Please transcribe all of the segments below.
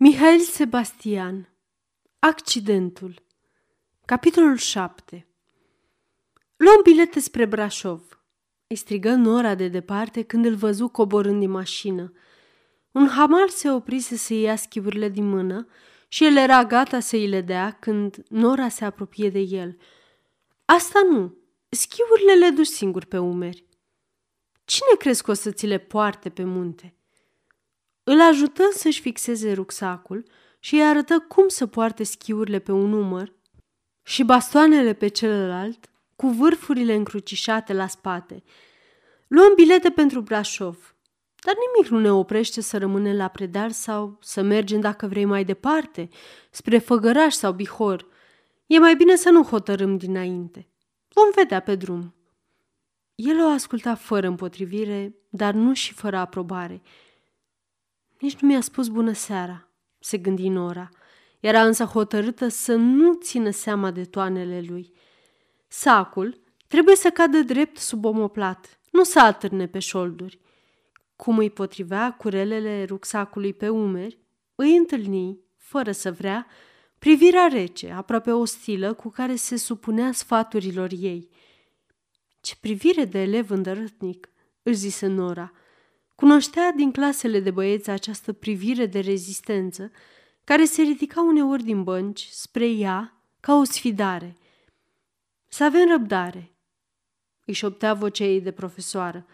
Mihail Sebastian Accidentul Capitolul 7 Luăm bilete spre Brașov. Îi strigă Nora de departe când îl văzu coborând din mașină. Un hamar se oprise să ia schivurile din mână și el era gata să îi le dea când Nora se apropie de el. Asta nu, schivurile le duci singur pe umeri. Cine crezi că o să ți le poarte pe munte? Îl ajută să-și fixeze rucsacul și îi arătă cum să poarte schiurile pe un număr și bastoanele pe celălalt, cu vârfurile încrucișate la spate. Luăm bilete pentru Brașov, dar nimic nu ne oprește să rămânem la predal sau să mergem dacă vrei mai departe, spre Făgăraș sau Bihor. E mai bine să nu hotărâm dinainte. Vom vedea pe drum. El o asculta fără împotrivire, dar nu și fără aprobare – nici nu mi-a spus bună seara, se gândi Nora. Era însă hotărâtă să nu țină seama de toanele lui. Sacul trebuie să cadă drept sub omoplat, nu să atârne pe șolduri. Cum îi potrivea curelele rucsacului pe umeri, îi întâlni, fără să vrea, privirea rece, aproape ostilă, cu care se supunea sfaturilor ei. Ce privire de elev îndărătnic, își zise Nora – Cunoștea din clasele de băieți această privire de rezistență, care se ridica uneori din bănci spre ea ca o sfidare. Să avem răbdare, își șoptea vocea ei de profesoară.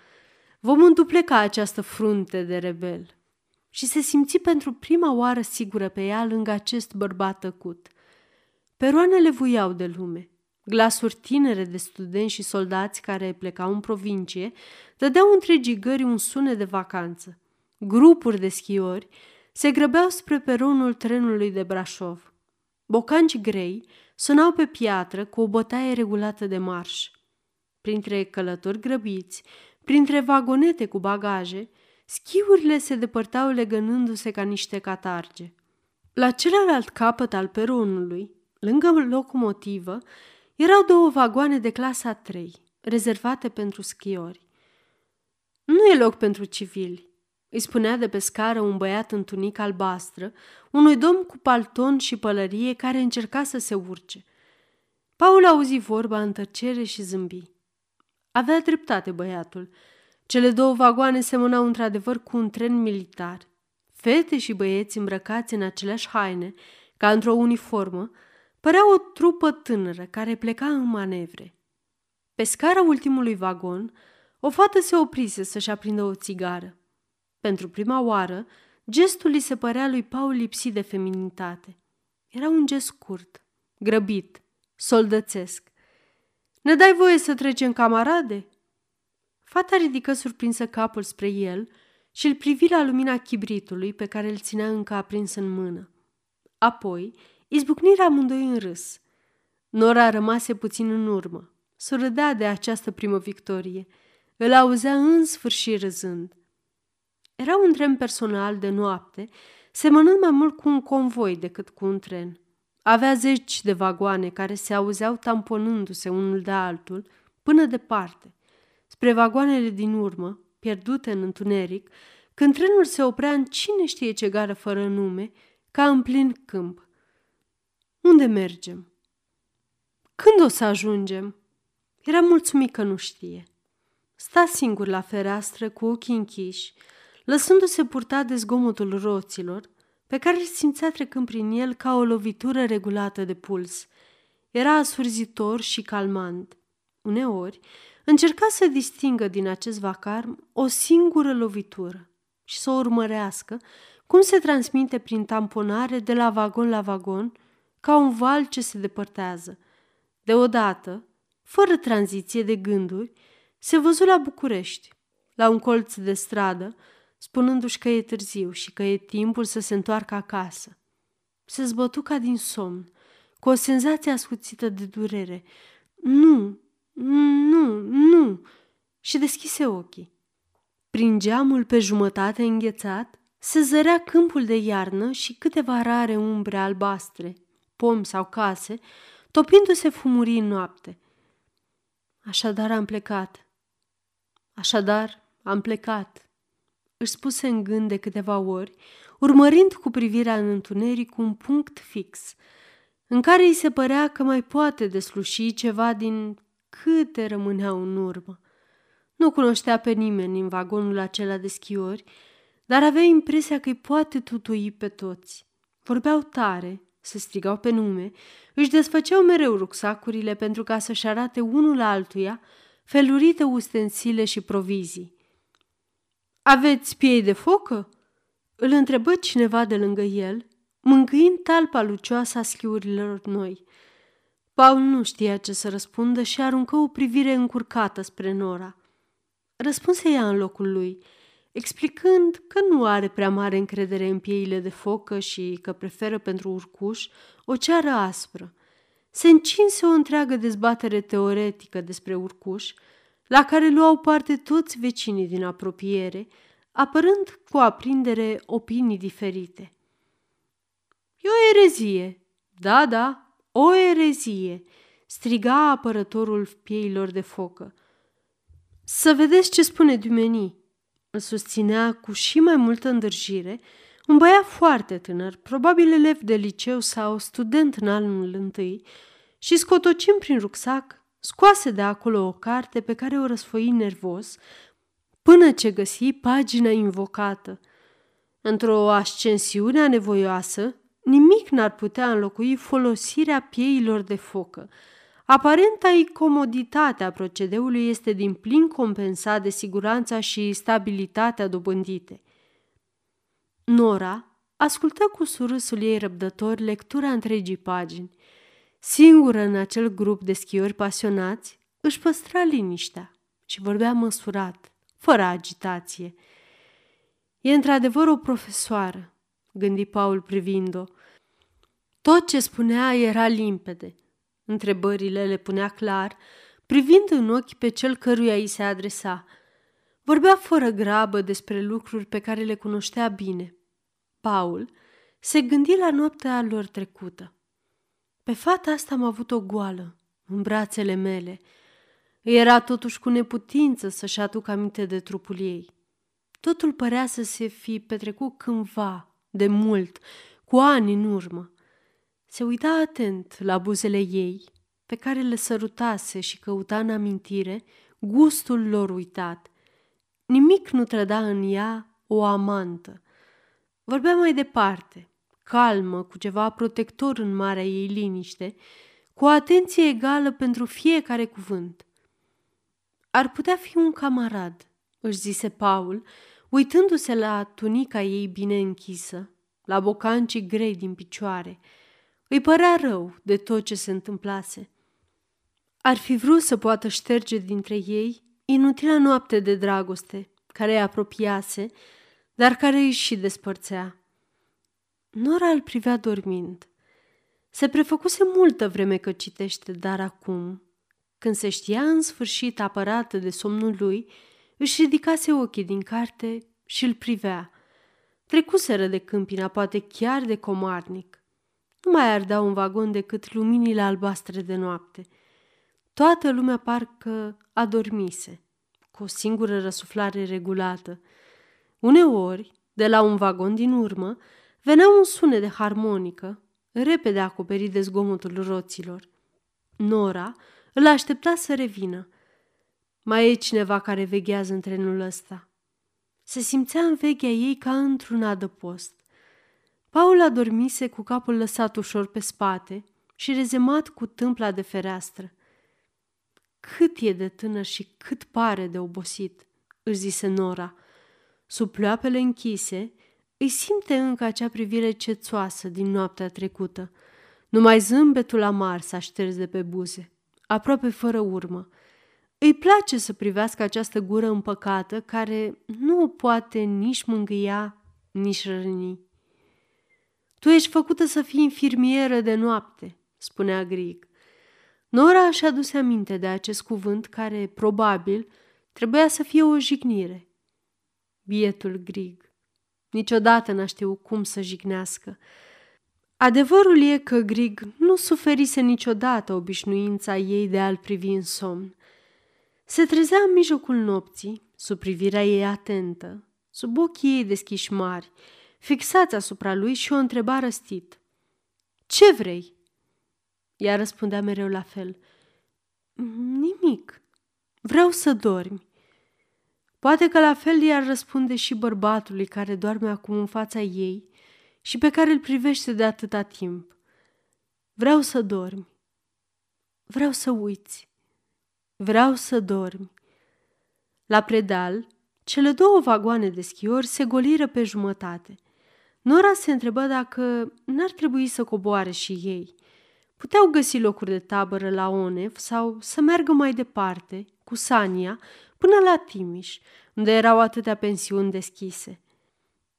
Vom îndupleca această frunte de rebel. Și se simți pentru prima oară sigură pe ea lângă acest bărbat tăcut. Peroanele vuiau de lume. Glasuri tinere de studenți și soldați care plecau în provincie dădeau întregii gări un sunet de vacanță. Grupuri de schiori se grăbeau spre peronul trenului de Brașov. Bocanci grei sunau pe piatră cu o bătaie regulată de marș. Printre călători grăbiți, printre vagonete cu bagaje, schiurile se depărtau legănându-se ca niște catarge. La celălalt capăt al peronului, lângă locomotivă, erau două vagoane de clasa 3, rezervate pentru schiori. Nu e loc pentru civili, îi spunea de pe scară un băiat în tunică albastră, unui domn cu palton și pălărie care încerca să se urce. Paul auzi vorba în tăcere și zâmbi. Avea dreptate băiatul. Cele două vagoane semănau într-adevăr cu un tren militar. Fete și băieți îmbrăcați în aceleași haine, ca într-o uniformă, Părea o trupă tânără care pleca în manevre. Pe scara ultimului vagon, o fată se oprise să-și aprindă o țigară. Pentru prima oară, gestul îi se părea lui Paul lipsit de feminitate. Era un gest scurt, grăbit, soldățesc. Ne dai voie să trecem camarade?" Fata ridică surprinsă capul spre el și îl privi la lumina chibritului pe care îl ținea încă aprins în mână. Apoi Izbucnirea amândoi în râs. Nora rămase puțin în urmă. Surâdea de această primă victorie. Îl auzea în sfârșit râzând. Era un tren personal de noapte, semănând mai mult cu un convoi decât cu un tren. Avea zeci de vagoane care se auzeau tamponându-se unul de altul până departe, spre vagoanele din urmă, pierdute în întuneric, când trenul se oprea în cine știe ce gară fără nume, ca în plin câmp. Unde mergem? Când o să ajungem? Era mulțumit că nu știe. Sta singur la fereastră cu ochii închiși, lăsându-se purta de zgomotul roților, pe care îl simțea trecând prin el ca o lovitură regulată de puls. Era asurzitor și calmant. Uneori, încerca să distingă din acest vacarm o singură lovitură și să o urmărească cum se transmite prin tamponare de la vagon la vagon ca un val ce se depărtează. Deodată, fără tranziție de gânduri, se văzu la București, la un colț de stradă, spunându-și că e târziu și că e timpul să se întoarcă acasă. Se zbătu ca din somn, cu o senzație ascuțită de durere. Nu, nu, nu! Și deschise ochii. Prin geamul pe jumătate înghețat, se zărea câmpul de iarnă și câteva rare umbre albastre, pomi sau case, topindu-se fumurii în noapte. Așadar am plecat. Așadar am plecat, își spuse în gând de câteva ori, urmărind cu privirea în întuneric un punct fix, în care îi se părea că mai poate desluși ceva din câte rămâneau în urmă. Nu cunoștea pe nimeni în vagonul acela de schiori, dar avea impresia că îi poate tutui pe toți. Vorbeau tare, se strigau pe nume, își desfăceau mereu rucsacurile pentru ca să-și arate unul altuia felurite ustensile și provizii. Aveți piei de focă?" îl întrebă cineva de lângă el, mâncâind talpa lucioasă a schiurilor noi. Paul nu știa ce să răspundă și aruncă o privire încurcată spre Nora. Răspunse ea în locul lui, explicând că nu are prea mare încredere în pieile de focă și că preferă pentru urcuș o ceară aspră. Se încinse o întreagă dezbatere teoretică despre urcuș, la care luau parte toți vecinii din apropiere, apărând cu aprindere opinii diferite. E o erezie, da, da, o erezie, striga apărătorul pieilor de focă. Să vedeți ce spune Dumeni, îl susținea cu și mai multă îndârjire un băiat foarte tânăr, probabil elev de liceu sau student în anul întâi, și scotocind prin rucsac, scoase de acolo o carte pe care o răsfoi nervos, până ce găsi pagina invocată. Într-o ascensiune anevoioasă, nimic n-ar putea înlocui folosirea pieilor de focă. Aparenta comoditatea procedeului este din plin compensat de siguranța și stabilitatea dobândite. Nora ascultă cu surâsul ei răbdător lectura întregii pagini. Singură în acel grup de schiori pasionați, își păstra liniștea și vorbea măsurat, fără agitație. E într-adevăr o profesoară, gândi Paul privind-o. Tot ce spunea era limpede. Întrebările le punea clar, privind în ochi pe cel căruia îi se adresa. Vorbea fără grabă despre lucruri pe care le cunoștea bine. Paul se gândi la noaptea lor trecută. Pe fata asta am avut o goală în brațele mele – era totuși cu neputință să-și aducă aminte de trupul ei. Totul părea să se fi petrecut cândva, de mult, cu ani în urmă. Se uita atent la buzele ei, pe care le sărutase și căuta în amintire gustul lor uitat. Nimic nu trăda în ea o amantă. Vorbea mai departe, calmă, cu ceva protector în marea ei liniște, cu o atenție egală pentru fiecare cuvânt – ar putea fi un camarad, își zise Paul, uitându-se la tunica ei bine închisă, la bocancii grei din picioare. Îi părea rău de tot ce se întâmplase. Ar fi vrut să poată șterge dintre ei inutila noapte de dragoste care îi apropiase, dar care îi și despărțea. Nora îl privea dormind. Se prefăcuse multă vreme că citește, dar acum, când se știa în sfârșit apărată de somnul lui, își ridicase ochii din carte și îl privea. Trecuseră de câmpina, poate chiar de comarnic. Nu mai ardeau un vagon decât luminile albastre de noapte. Toată lumea parcă adormise, cu o singură răsuflare regulată. Uneori, de la un vagon din urmă, venea un sunet de harmonică, repede acoperit de zgomotul roților. Nora îl aștepta să revină. Mai e cineva care veghează în trenul ăsta. Se simțea în vechea ei ca într-un adăpost. Paul adormise cu capul lăsat ușor pe spate și rezemat cu tâmpla de fereastră. Cât e de tânăr și cât pare de obosit, își zise Nora. Sub ploapele închise, îi simte încă acea privire cețoasă din noaptea trecută. Numai zâmbetul amar s-a șters de pe buze aproape fără urmă. Îi place să privească această gură împăcată care nu o poate nici mângâia, nici răni. Tu ești făcută să fii infirmieră de noapte, spunea Grig. Nora și aduse aminte de acest cuvânt care, probabil, trebuia să fie o jignire. Bietul Grig. Niciodată n-a știut cum să jignească. Adevărul e că Grig nu suferise niciodată obișnuința ei de a-l privi în somn. Se trezea în mijlocul nopții, sub privirea ei atentă, sub ochii ei deschiși mari, fixați asupra lui și o întreba răstit. Ce vrei?" Ea răspundea mereu la fel. Nimic. Vreau să dormi. Poate că la fel i-ar răspunde și bărbatului care doarme acum în fața ei și pe care îl privește de atâta timp. Vreau să dormi. Vreau să uiți. Vreau să dormi. La predal, cele două vagoane de schiori se goliră pe jumătate. Nora se întrebă dacă n-ar trebui să coboare și ei. Puteau găsi locuri de tabără la Onef sau să meargă mai departe, cu Sania, până la Timiș, unde erau atâtea pensiuni deschise.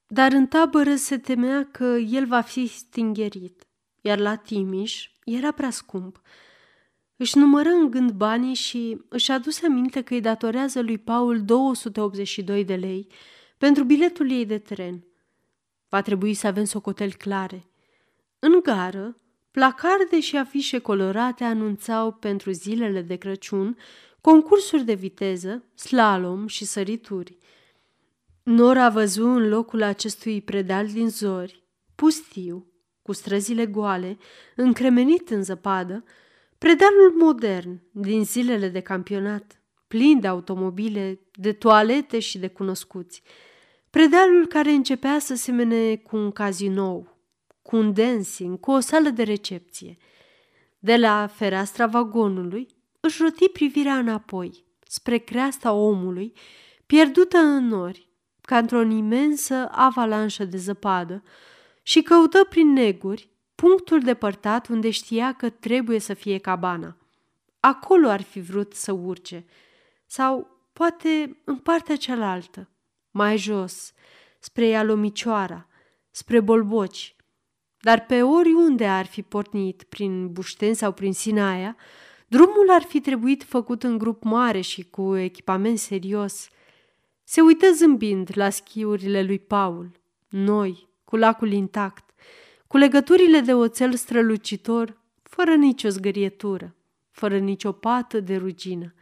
Dar în tabără se temea că el va fi stingerit, iar la Timiș era prea scump. Își numără în gând banii și își aduse aminte că îi datorează lui Paul 282 de lei pentru biletul ei de tren. Va trebui să avem socoteli clare. În gară, placarde și afișe colorate anunțau pentru zilele de Crăciun concursuri de viteză, slalom și sărituri. Nora văzu în locul acestui predal din zori, pustiu, cu străzile goale, încremenit în zăpadă, predalul modern din zilele de campionat, plin de automobile, de toalete și de cunoscuți. Predalul care începea să semene cu un cazinou, cu un dancing, cu o sală de recepție. De la fereastra vagonului își roti privirea înapoi, spre creasta omului, pierdută în nori, ca într-o imensă avalanșă de zăpadă, și căută prin neguri punctul depărtat unde știa că trebuie să fie cabana. Acolo ar fi vrut să urce, sau poate în partea cealaltă, mai jos, spre Ialomicioara, spre Bolboci. Dar pe oriunde ar fi pornit, prin Bușten sau prin Sinaia, drumul ar fi trebuit făcut în grup mare și cu echipament serios. Se uită zâmbind la schiurile lui Paul, noi, cu lacul intact, cu legăturile de oțel strălucitor, fără nicio zgărietură, fără nicio pată de rugină.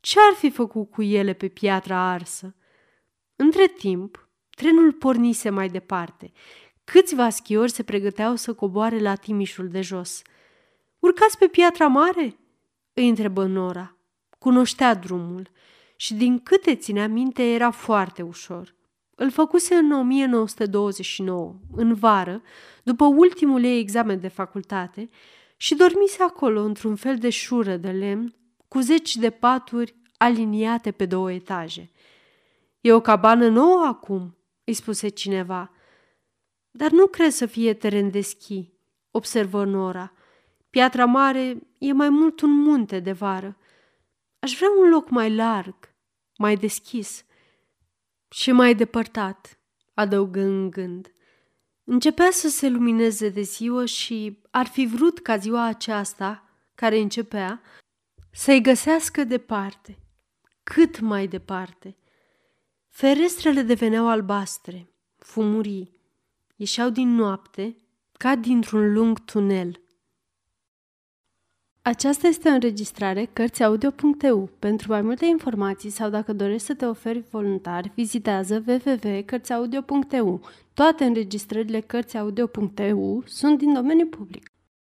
Ce ar fi făcut cu ele pe piatra arsă? Între timp, trenul pornise mai departe. Câțiva schiori se pregăteau să coboare la Timișul de jos. Urcați pe piatra mare?" îi întrebă Nora. Cunoștea drumul și din câte ținea minte era foarte ușor. Îl făcuse în 1929, în vară, după ultimul ei examen de facultate, și dormise acolo într-un fel de șură de lemn, cu zeci de paturi aliniate pe două etaje. E o cabană nouă acum, îi spuse cineva. Dar nu cred să fie teren de schi, observă Nora. Piatra mare e mai mult un munte de vară. Aș vrea un loc mai larg, mai deschis și mai depărtat, adăugă în gând. Începea să se lumineze de ziua și ar fi vrut ca ziua aceasta, care începea, să-i găsească departe, cât mai departe. Ferestrele deveneau albastre, fumurii, ieșeau din noapte ca dintr-un lung tunel. Aceasta este o înregistrare Cărțiaudio.eu. Pentru mai multe informații sau dacă dorești să te oferi voluntar, vizitează www.cărțiaudio.eu. Toate înregistrările Cărțiaudio.eu sunt din domeniu public.